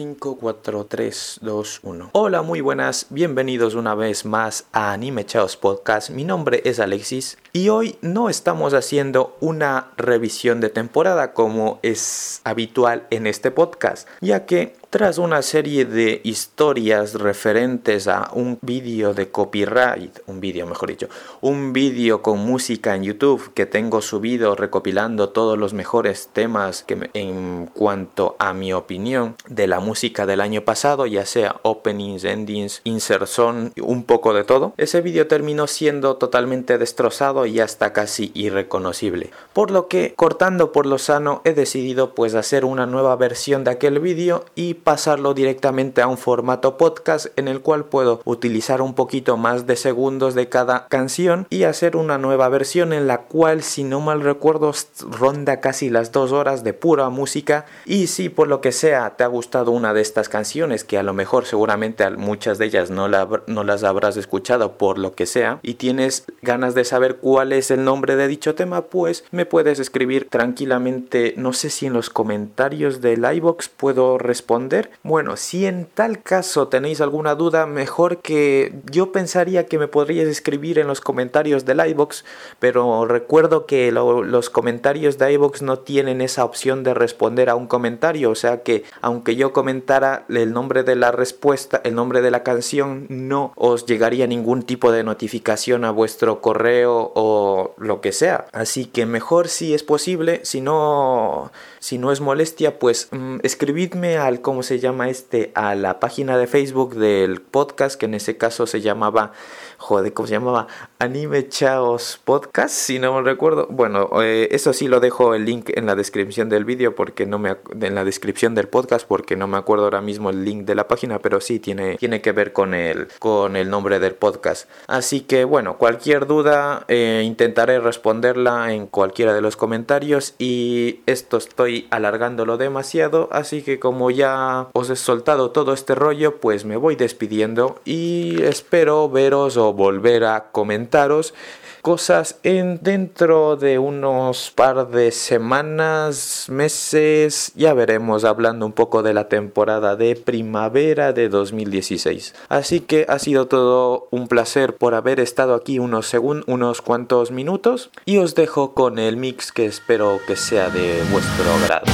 5, 4, 3, 2, 1. Hola, muy buenas, bienvenidos una vez más a Anime Chaos Podcast. Mi nombre es Alexis y hoy no estamos haciendo una revisión de temporada como es habitual en este podcast, ya que tras una serie de historias referentes a un vídeo de copyright, un vídeo mejor dicho, un vídeo con música en YouTube que tengo subido recopilando todos los mejores temas que en cuanto a mi opinión de la música del año pasado, ya sea openings, endings, insert song, un poco de todo. Ese vídeo terminó siendo totalmente destrozado y hasta casi irreconocible. Por lo que, cortando por lo sano, he decidido pues hacer una nueva versión de aquel vídeo y pasarlo directamente a un formato podcast en el cual puedo utilizar un poquito más de segundos de cada canción y hacer una nueva versión en la cual si no mal recuerdo ronda casi las dos horas de pura música. Y si por lo que sea te ha gustado una de estas canciones que a lo mejor seguramente muchas de ellas no, no las habrás escuchado por lo que sea y tienes ganas de saber cuál es el nombre de dicho tema pues me puedes escribir tranquilamente no sé si en los comentarios del iBox puedo responder bueno, si en tal caso tenéis alguna duda, mejor que yo pensaría que me podríais escribir en los comentarios del iBox, pero recuerdo que los comentarios de iBox no tienen esa opción de responder a un comentario, o sea que aunque yo comentara el nombre de la respuesta, el nombre de la canción, no os llegaría ningún tipo de notificación a vuestro correo o lo que sea. Así que mejor si es posible, si no si no es molestia, pues mm, escribidme al, ¿cómo se llama este? A la página de Facebook del podcast, que en ese caso se llamaba joder, ¿cómo se llamaba? Anime Chaos Podcast, si no me recuerdo. Bueno, eh, eso sí lo dejo el link en la descripción del vídeo porque no me en la descripción del podcast porque no me acuerdo ahora mismo el link de la página, pero sí tiene tiene que ver con el con el nombre del podcast. Así que bueno, cualquier duda eh, intentaré responderla en cualquiera de los comentarios y esto estoy alargándolo demasiado, así que como ya os he soltado todo este rollo, pues me voy despidiendo y espero veros volver a comentaros cosas en dentro de unos par de semanas, meses, ya veremos hablando un poco de la temporada de primavera de 2016. Así que ha sido todo un placer por haber estado aquí unos segundos, unos cuantos minutos y os dejo con el mix que espero que sea de vuestro grado.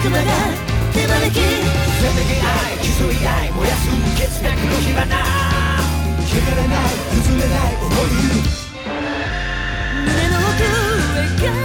悪魔が手招き攻めに愛競い愛燃やす決脈の火花汚れない崩れない思い。胸の奥へ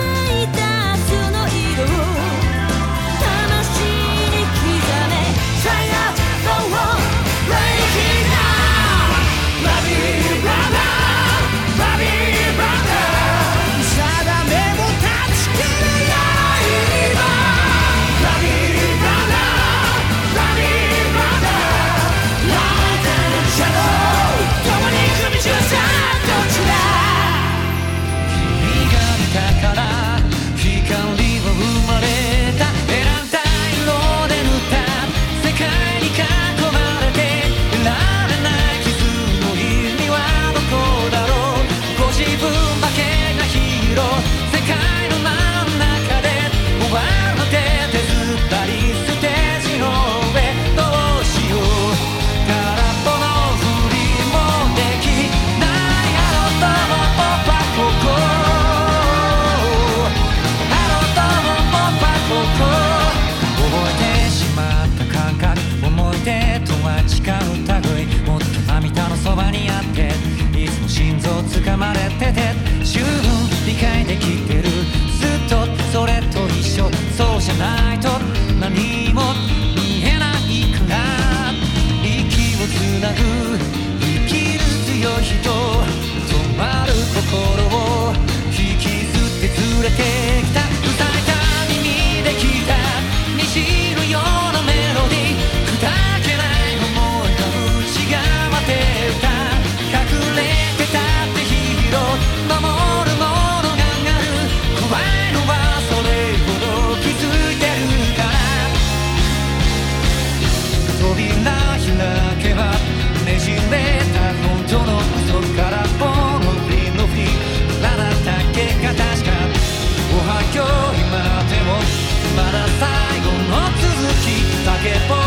que por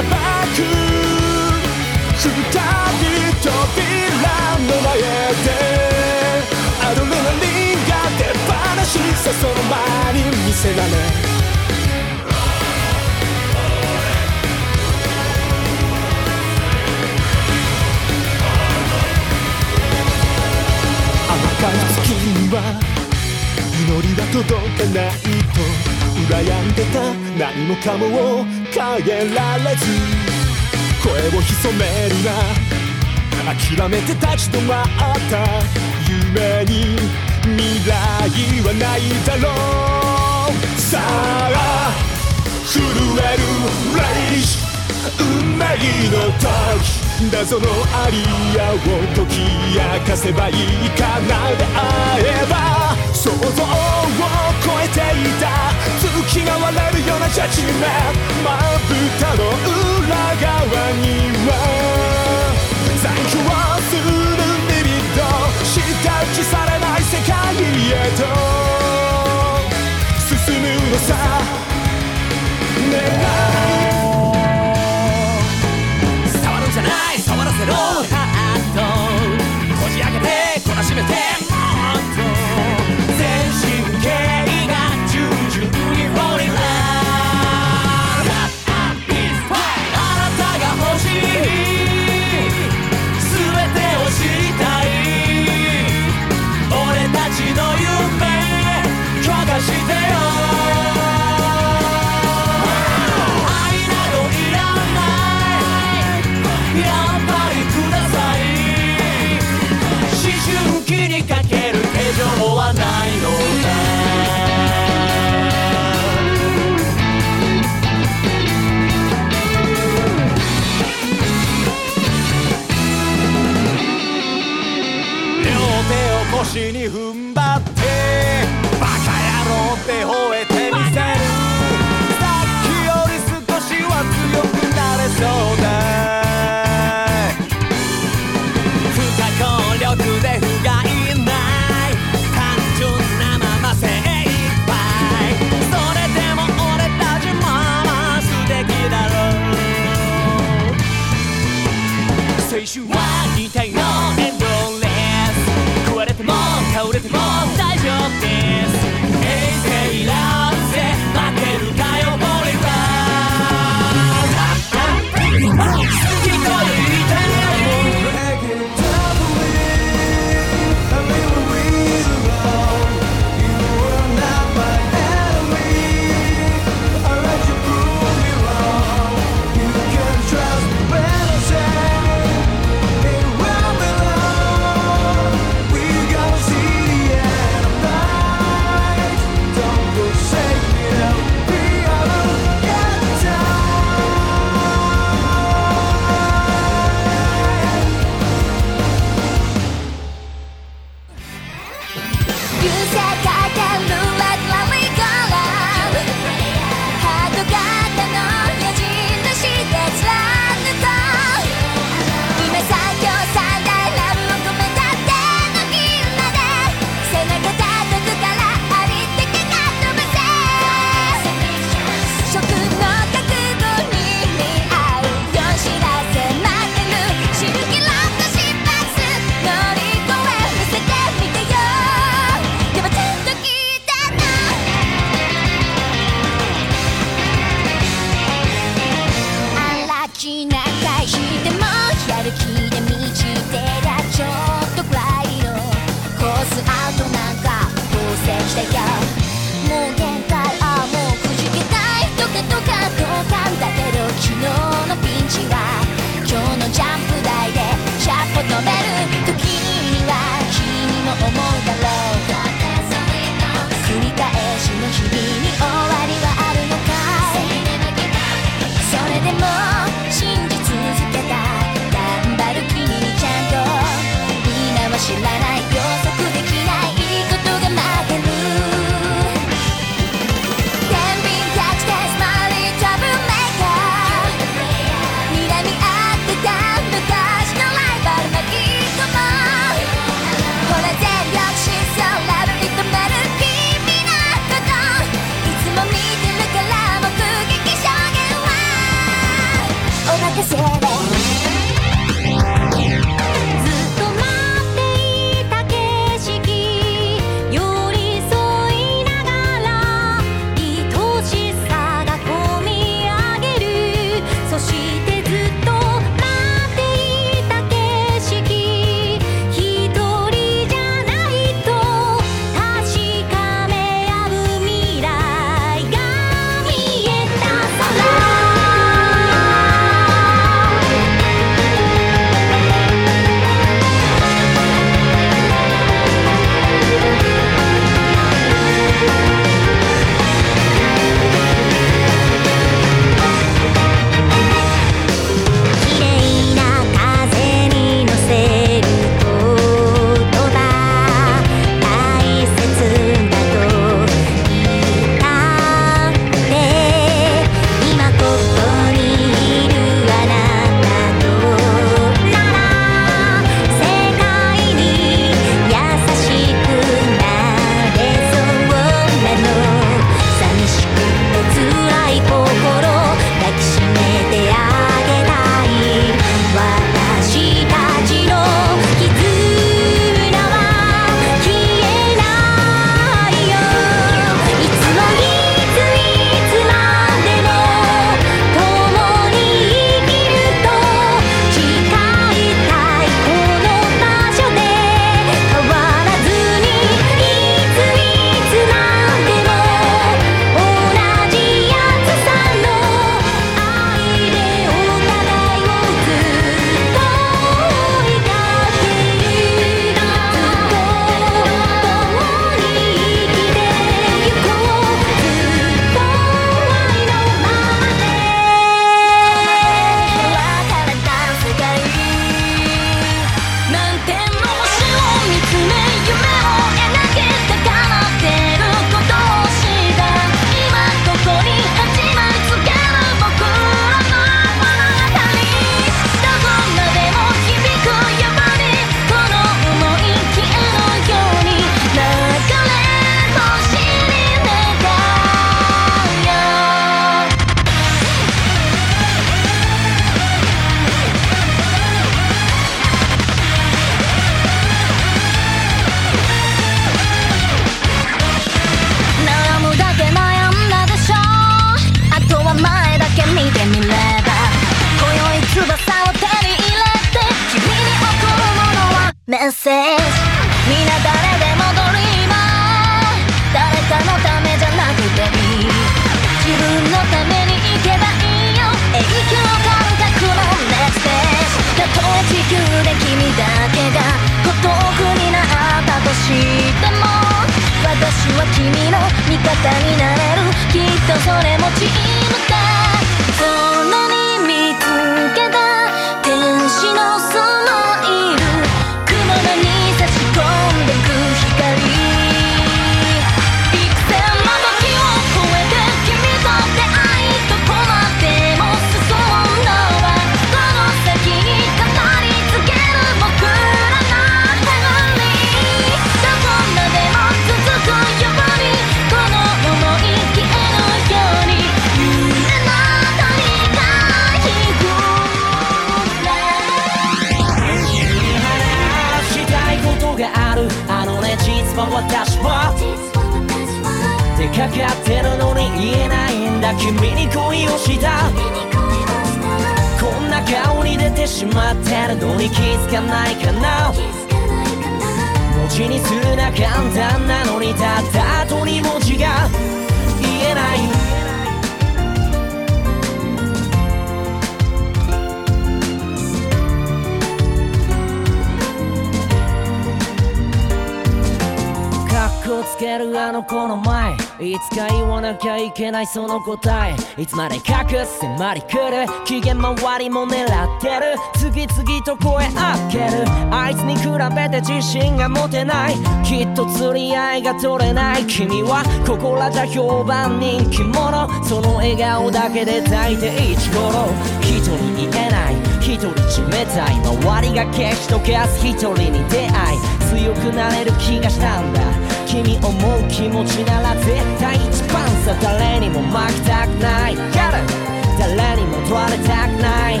答え。いつまで隠す迫り来る。機嫌回りも狙ってる。次々と声あける。あいつに比べて自信が持てない。きっと釣り合いが取れない。君はここらじゃ評判人気者。その笑顔だけで大抵一頃。一人言えない。一人冷たい。周りが消し溶かす。一人に出会い。強くなれる気がしたんだ。君思う気持ちなら絶対一番さ誰にも負けたくない。Get it! 誰にも取られたくない。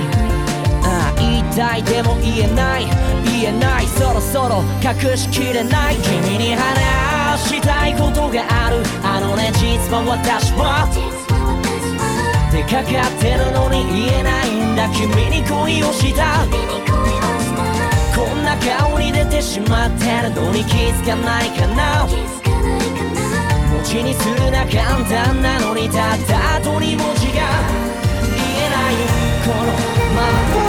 ああ言いたいでも言えない。言えない。そろそろ隠しきれない。君に話したいことがある。あのね実は私は出かかってるのに言えないんだ。君に恋をした。こんな顔に出てしまってるのに気づかないかな。気にするな簡単なのにたった後に文字が言えないこのまま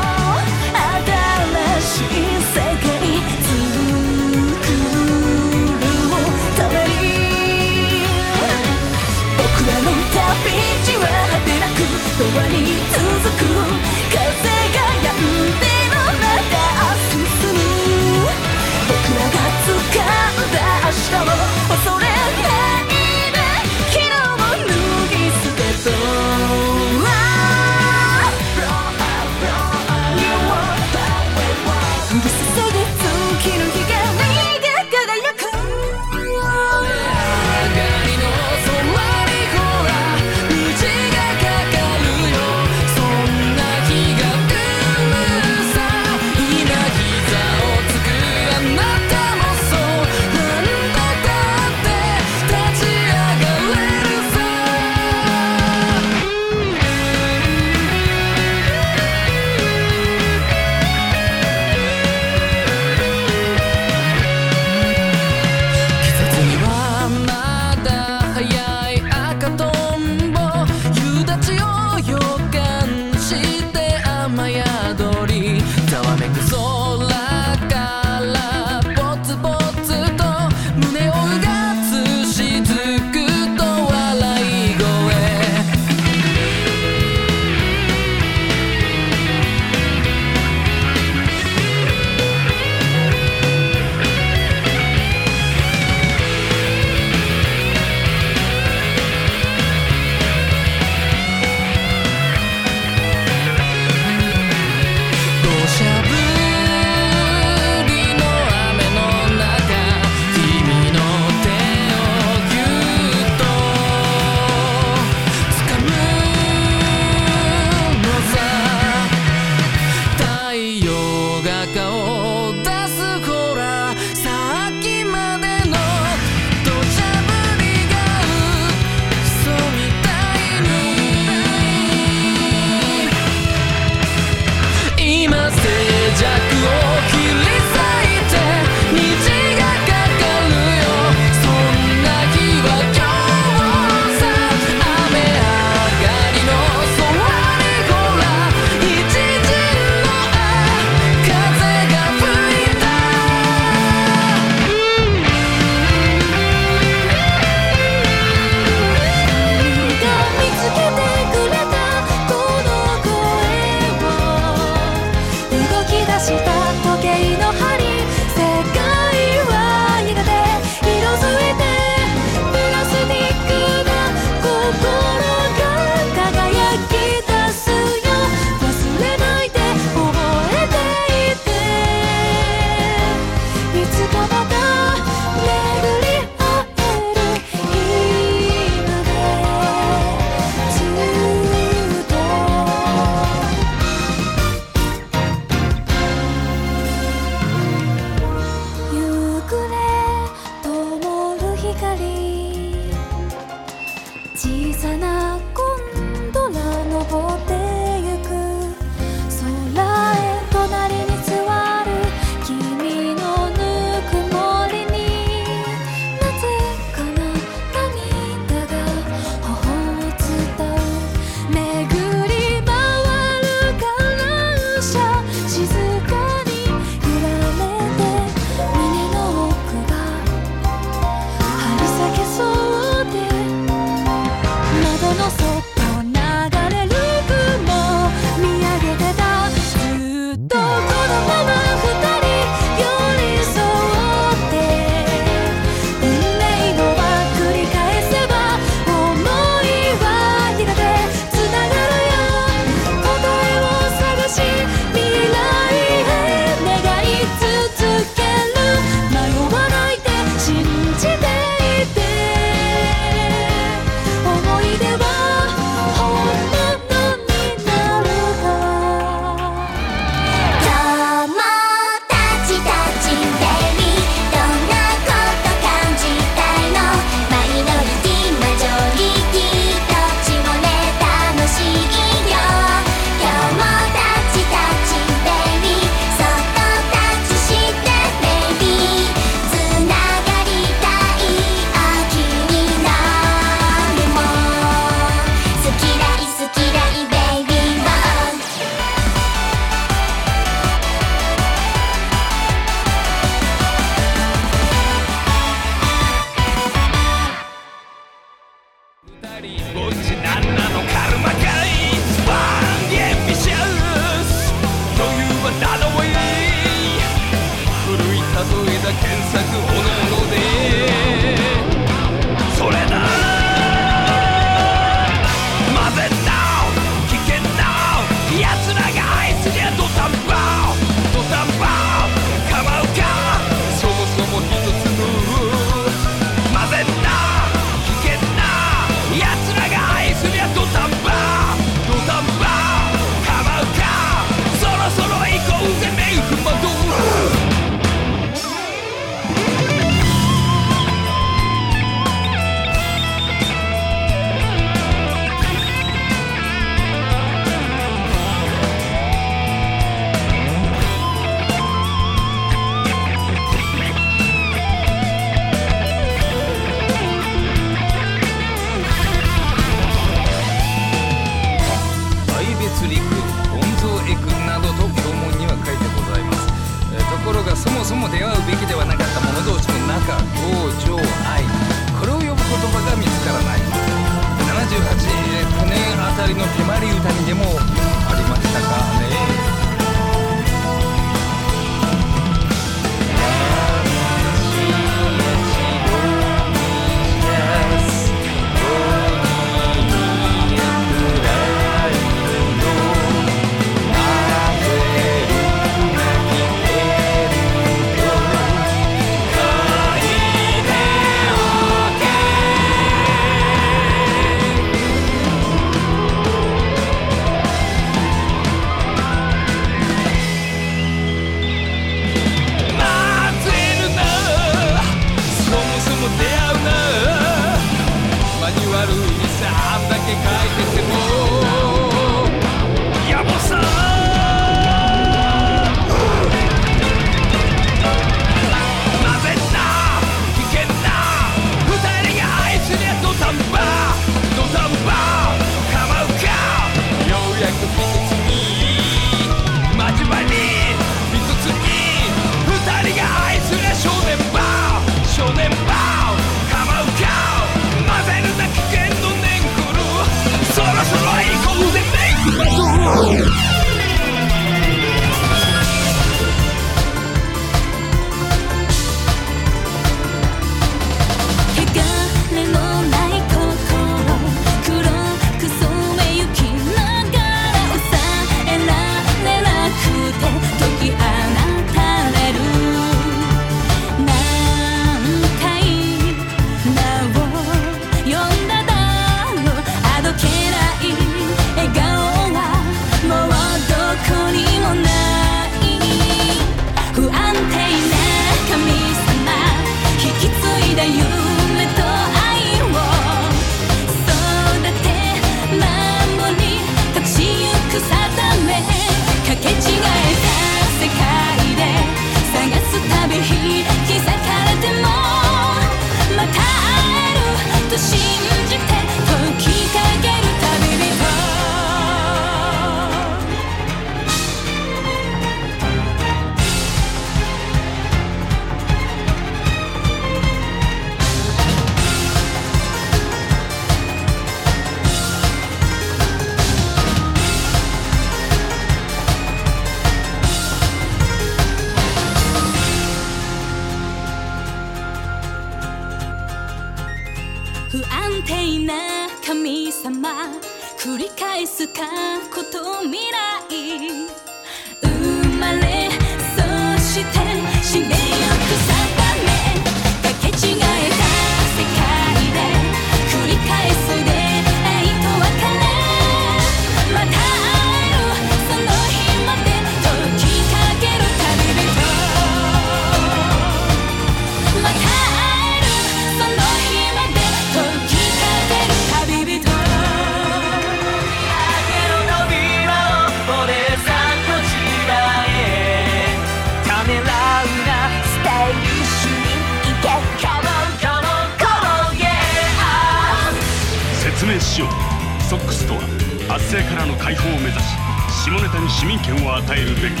与えるべき。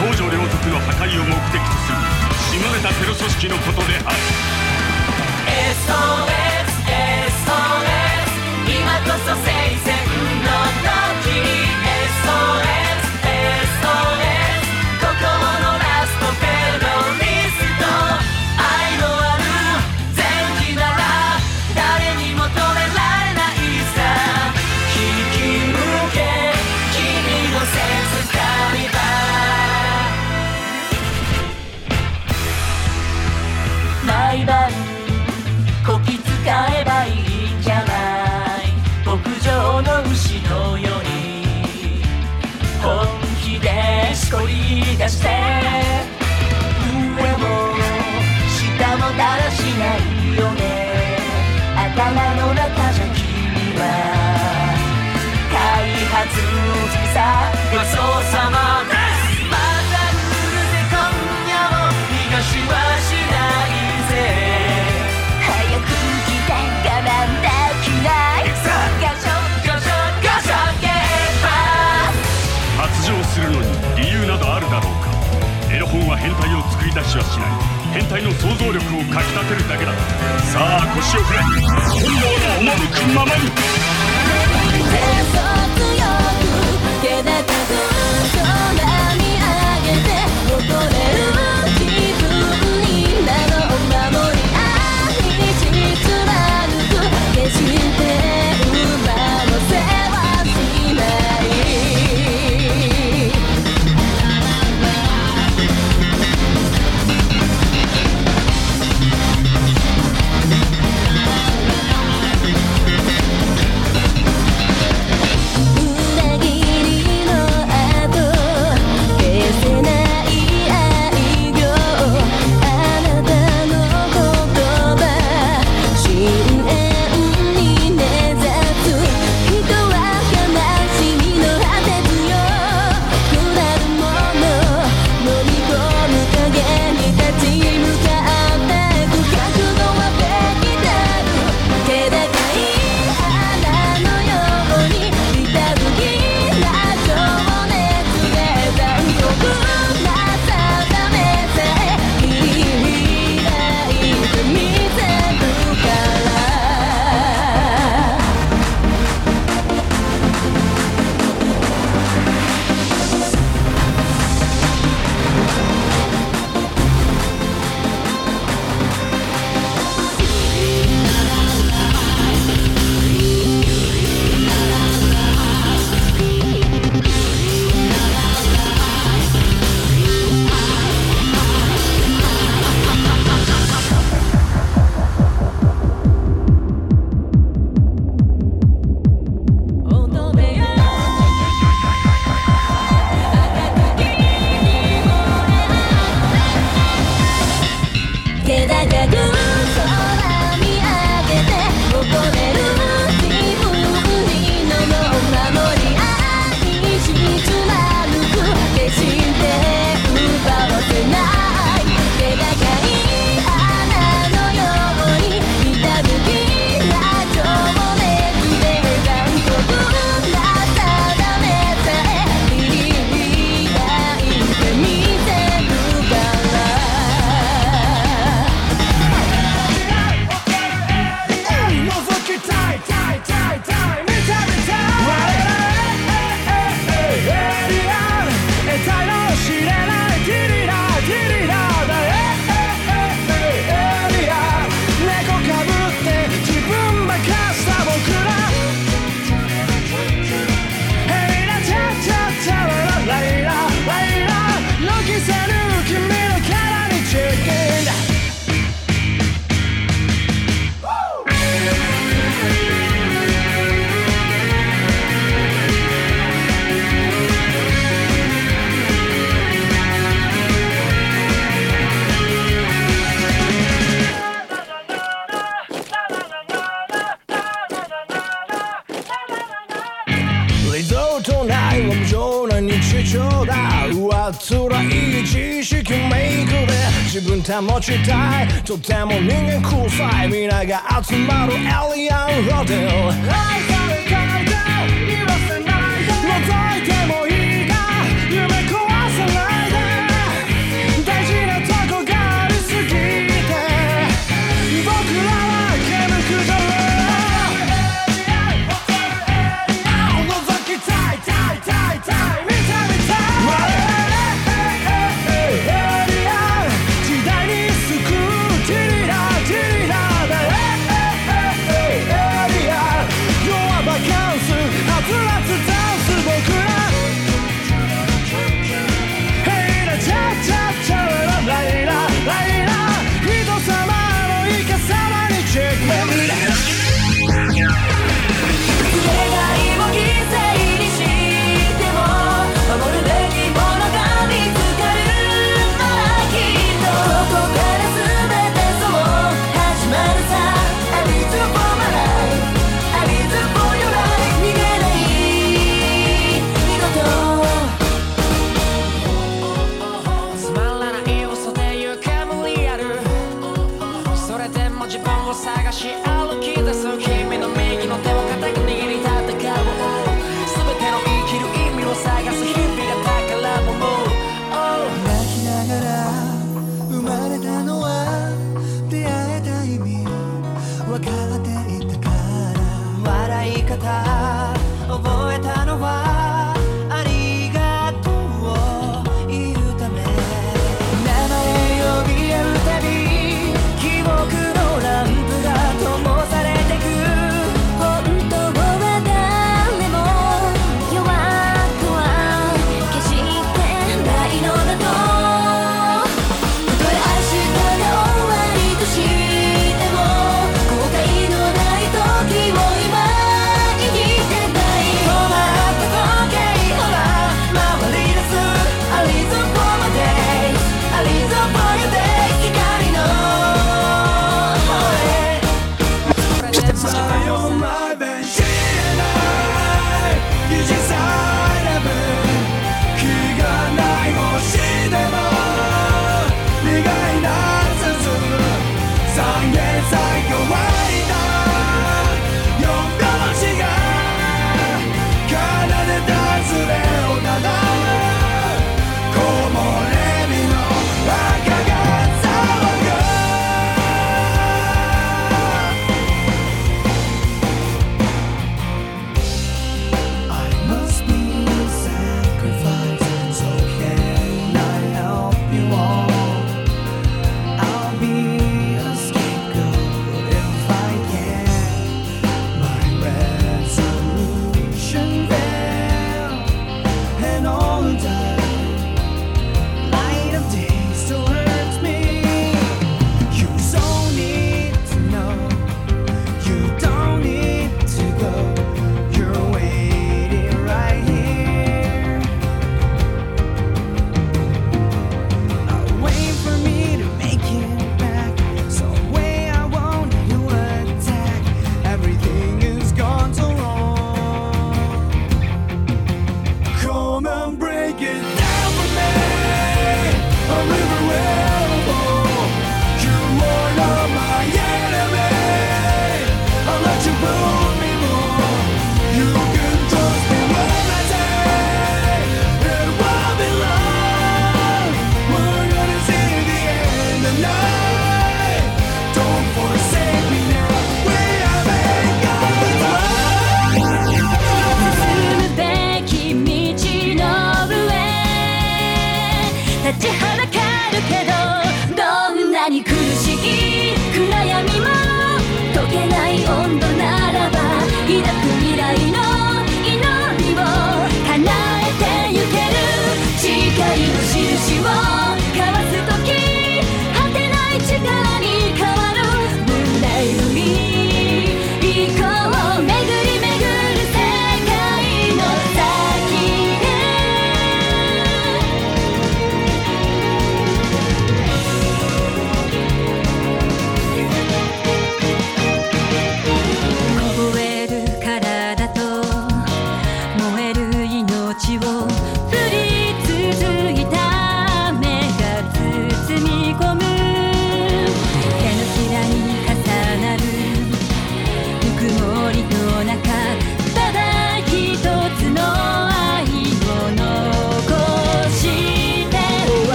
公助両族の破壊を目的とする。下れたテロ組織のことである。time what you die. Till time on ning and cool fire I mean I got out tomorrow. Alley on Rodel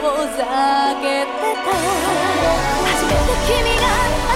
ざけてた。初めて君が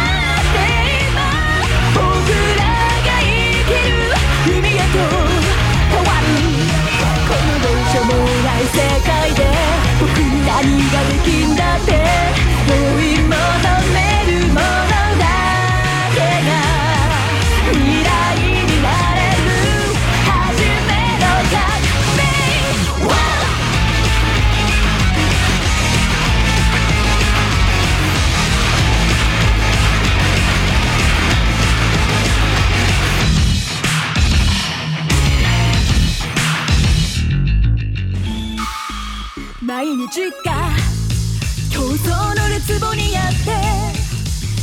ができんだって追い求めるものだけが未来になれる初めの革命 w 毎日壺にあって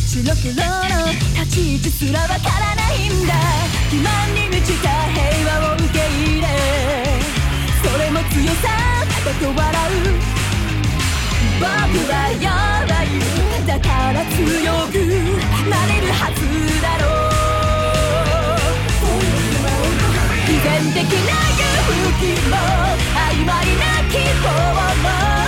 白黒の立ち位置すらわからないんだ肥満に満ちた平和を受け入れそれも強さだと笑う僕は弱いだから強くなれるはずだろう必然的な勇気も曖昧な希望も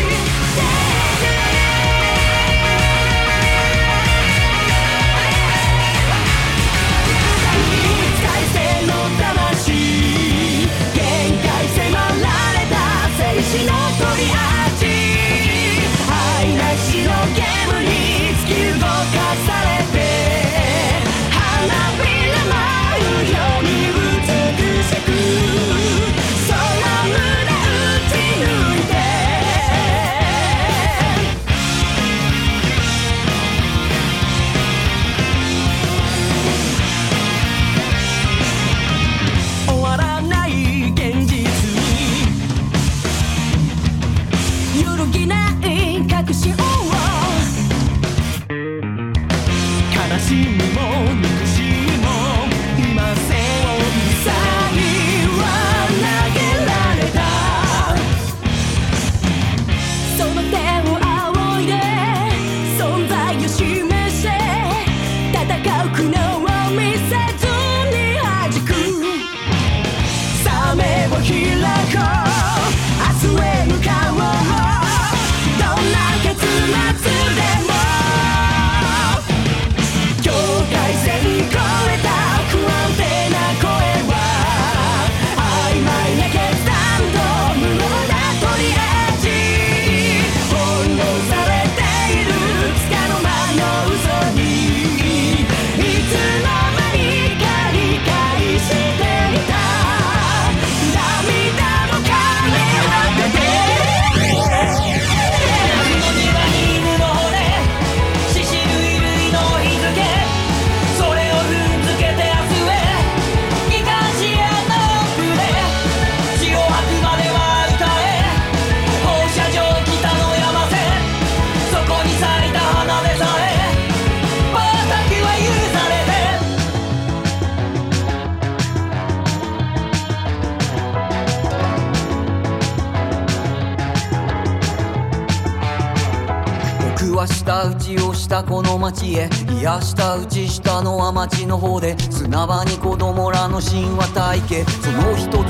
舌打ちしたのは町の方で砂場に子供らの神話体系。その一粒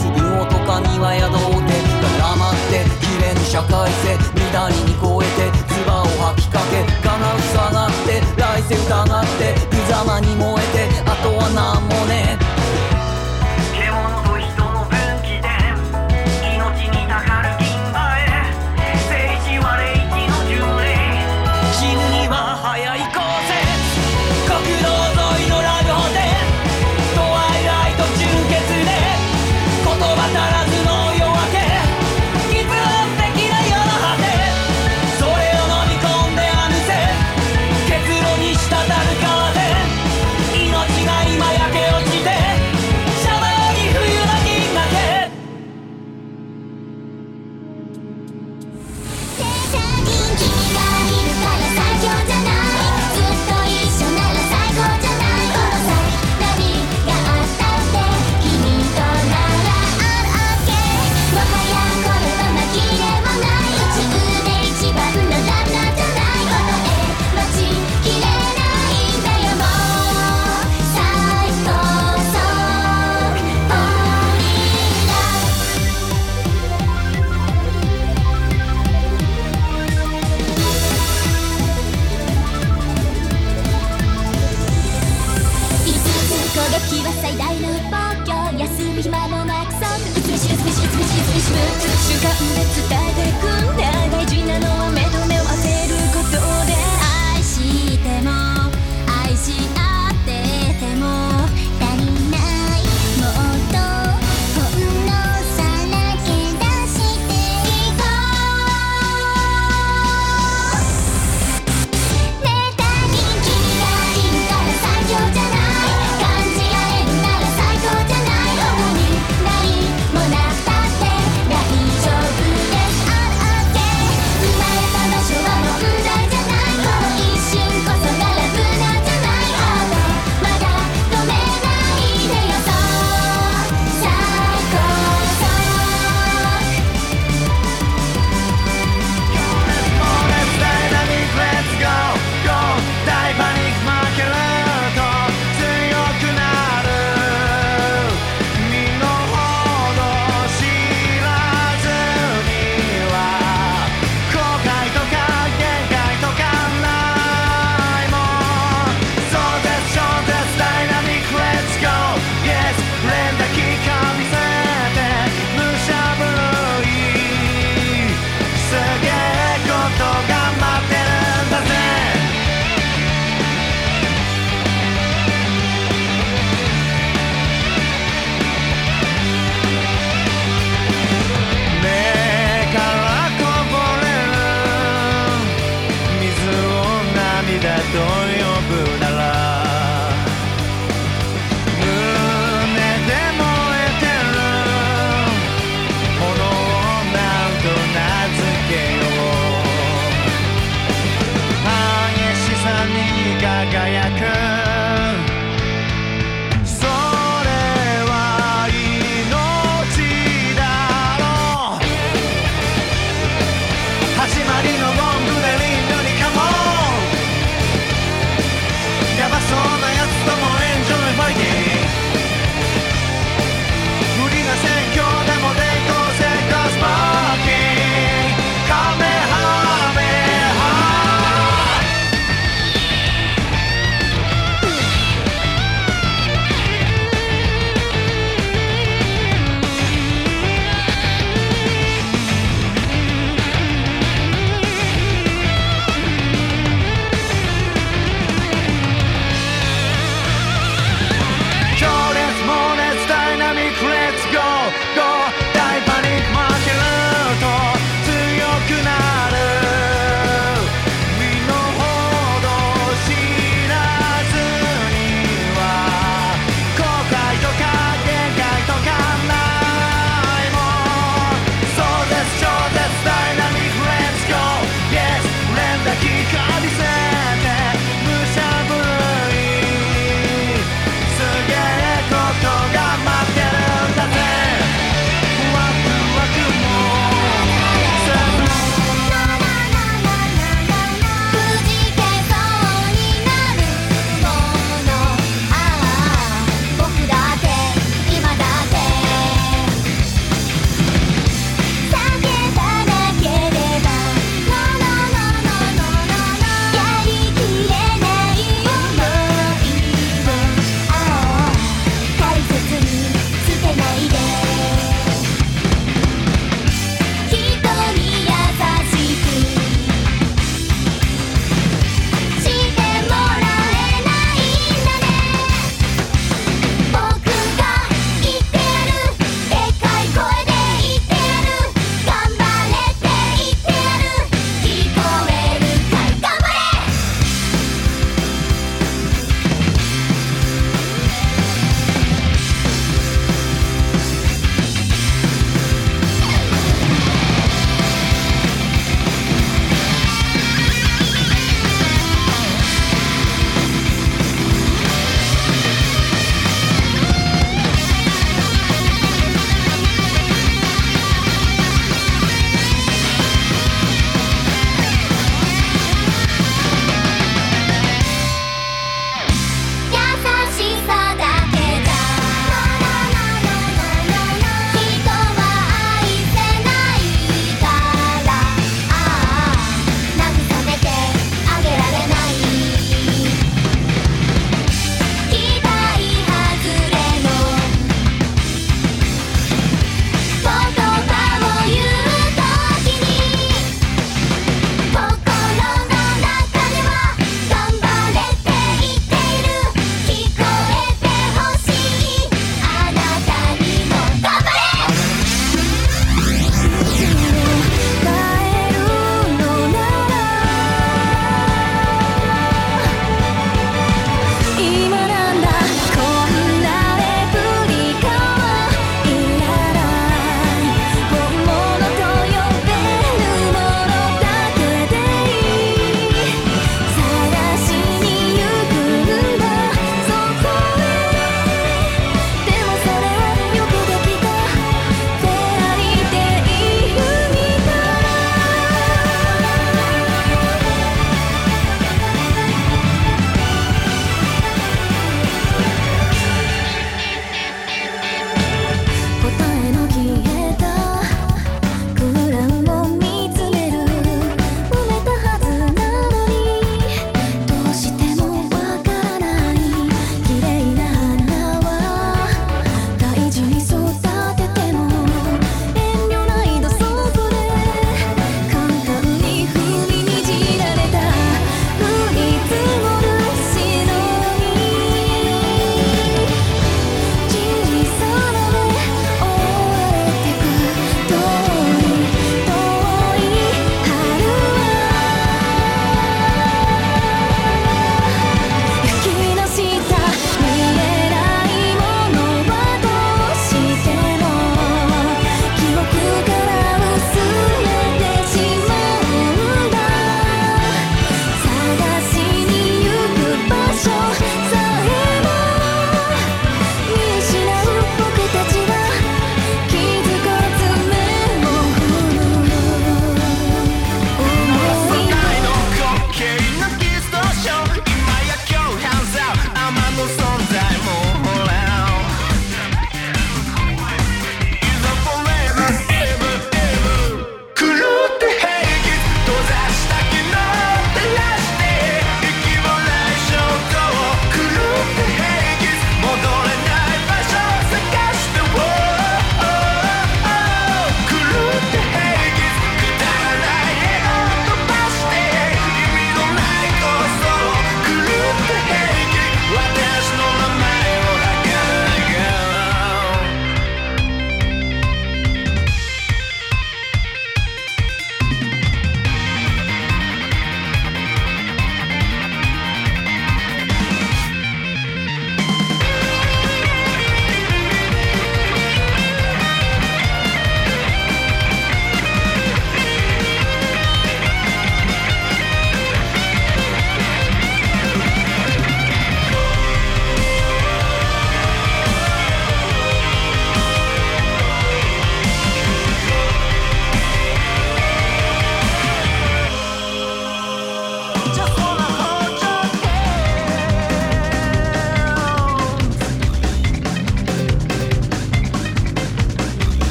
をとかには宿って絡まって綺麗に社会性乱に超えて唾を吐きかけ金う塞がって来世疑って無様に燃え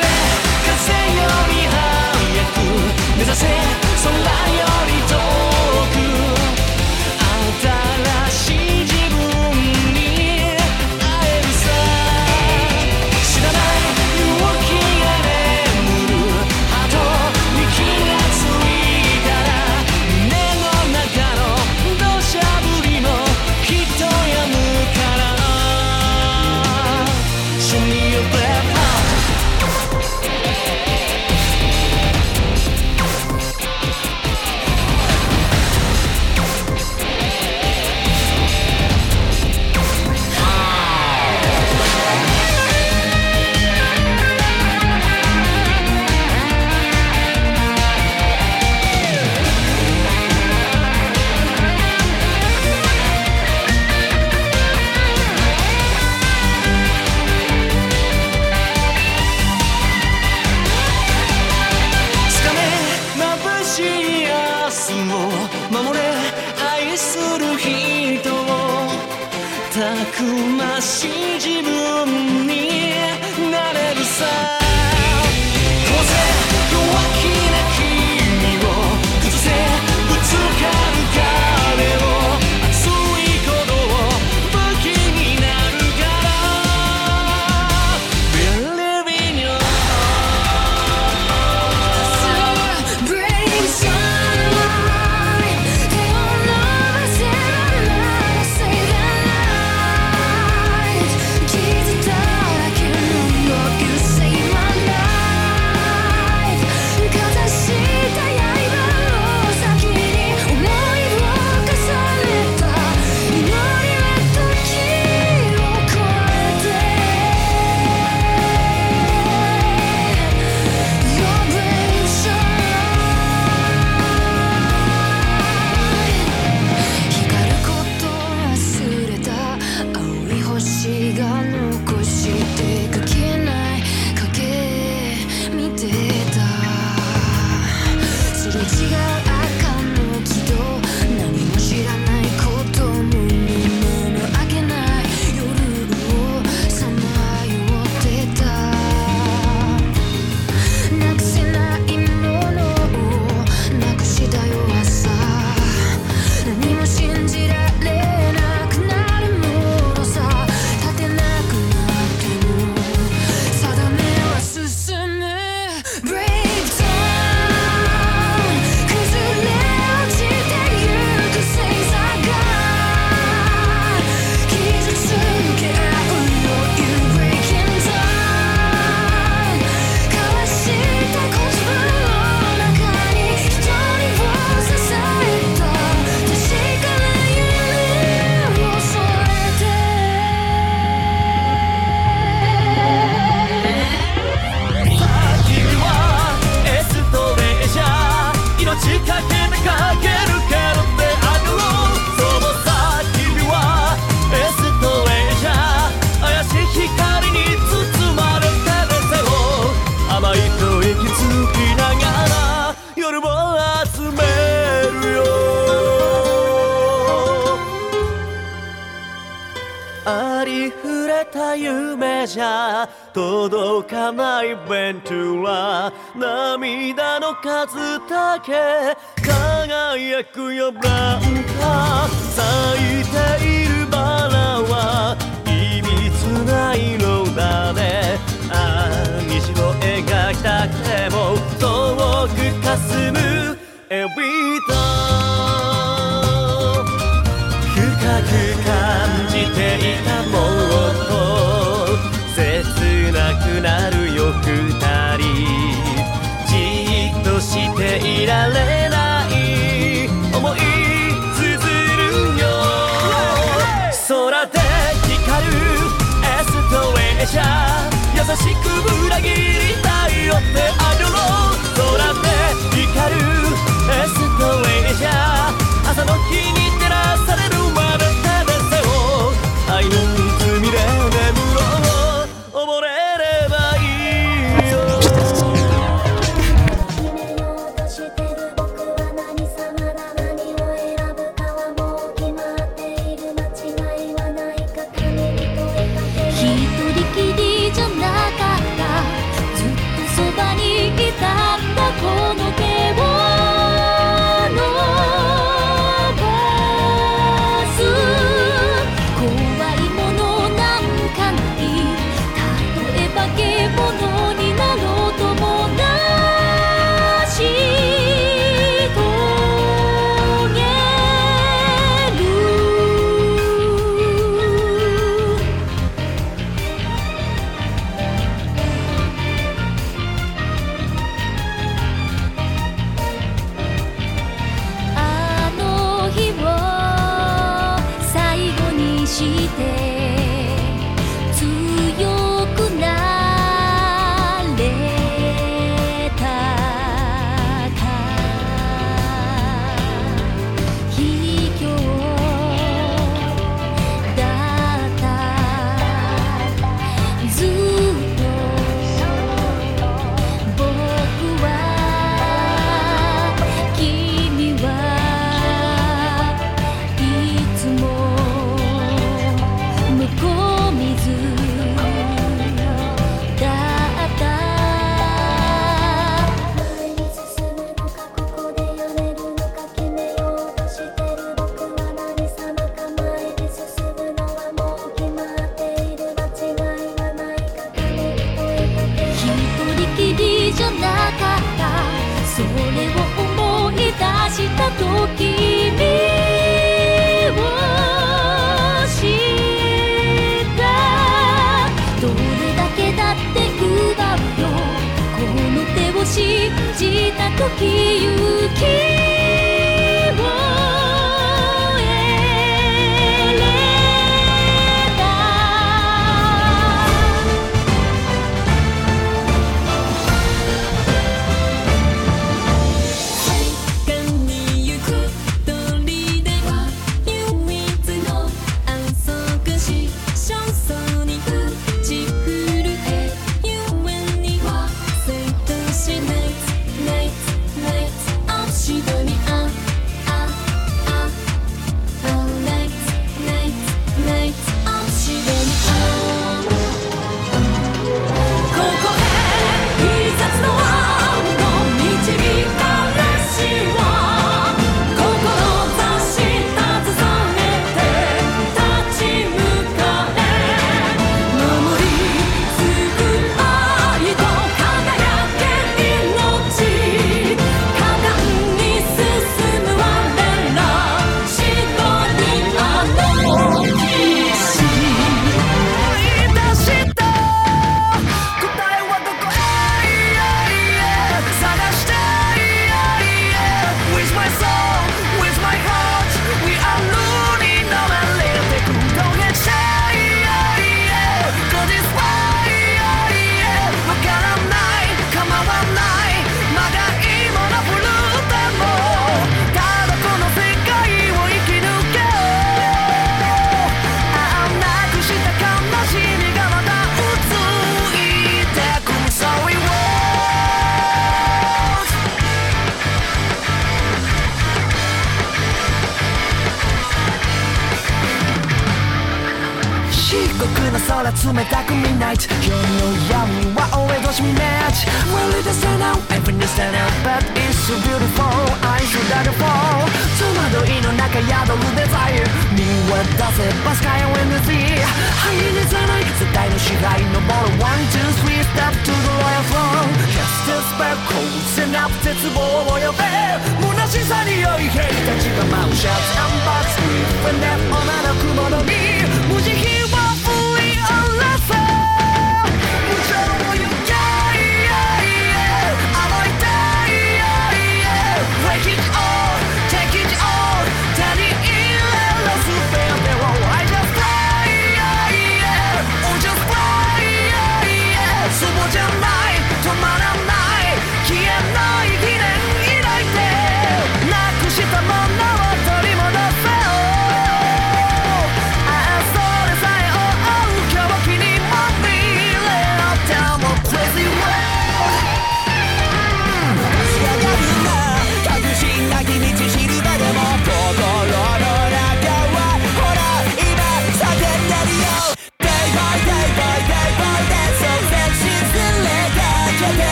風より速く目指せ空より遠く新しい自分に会えるさ。知らない勇気が眠るハートに気がついたら目の中の土砂降りもきっとやむから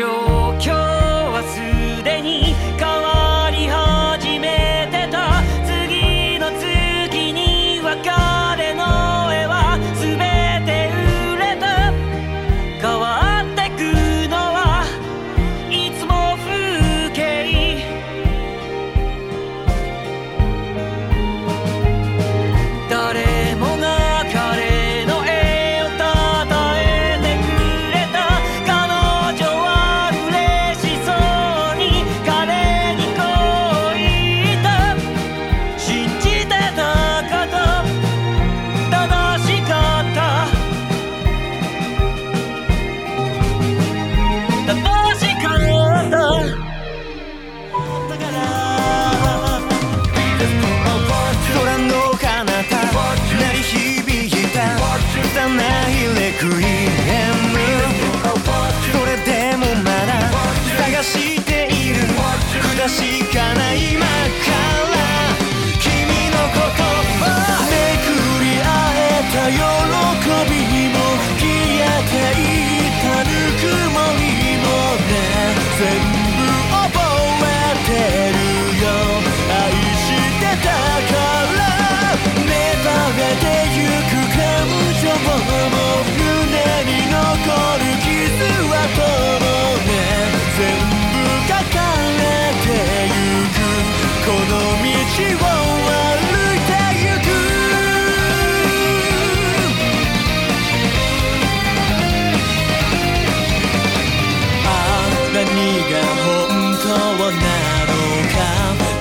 yo.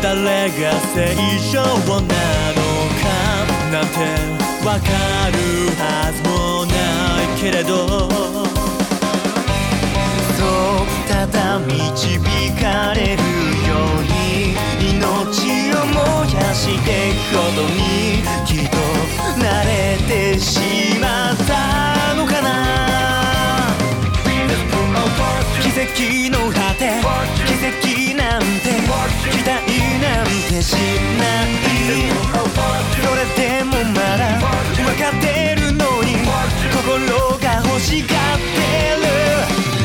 誰が正常なのかなんてわかるはずもないけれど。そうただ導かれるように命を燃やしていくことにきっと慣れてしまったのかな。Be 奇跡の果て奇跡なんて期待なんてしない。それでもまだ分かってるのに心が欲しがってる。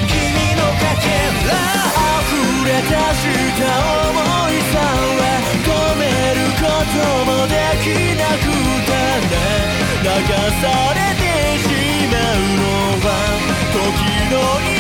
君のかけら溢れ出した想いさえ込めることもできなくてね。流されてしまうのは時の命。